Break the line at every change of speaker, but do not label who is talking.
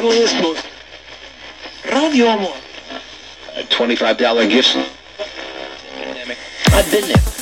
Catalyst Radio Amor.
A $25 gift.
I've been there.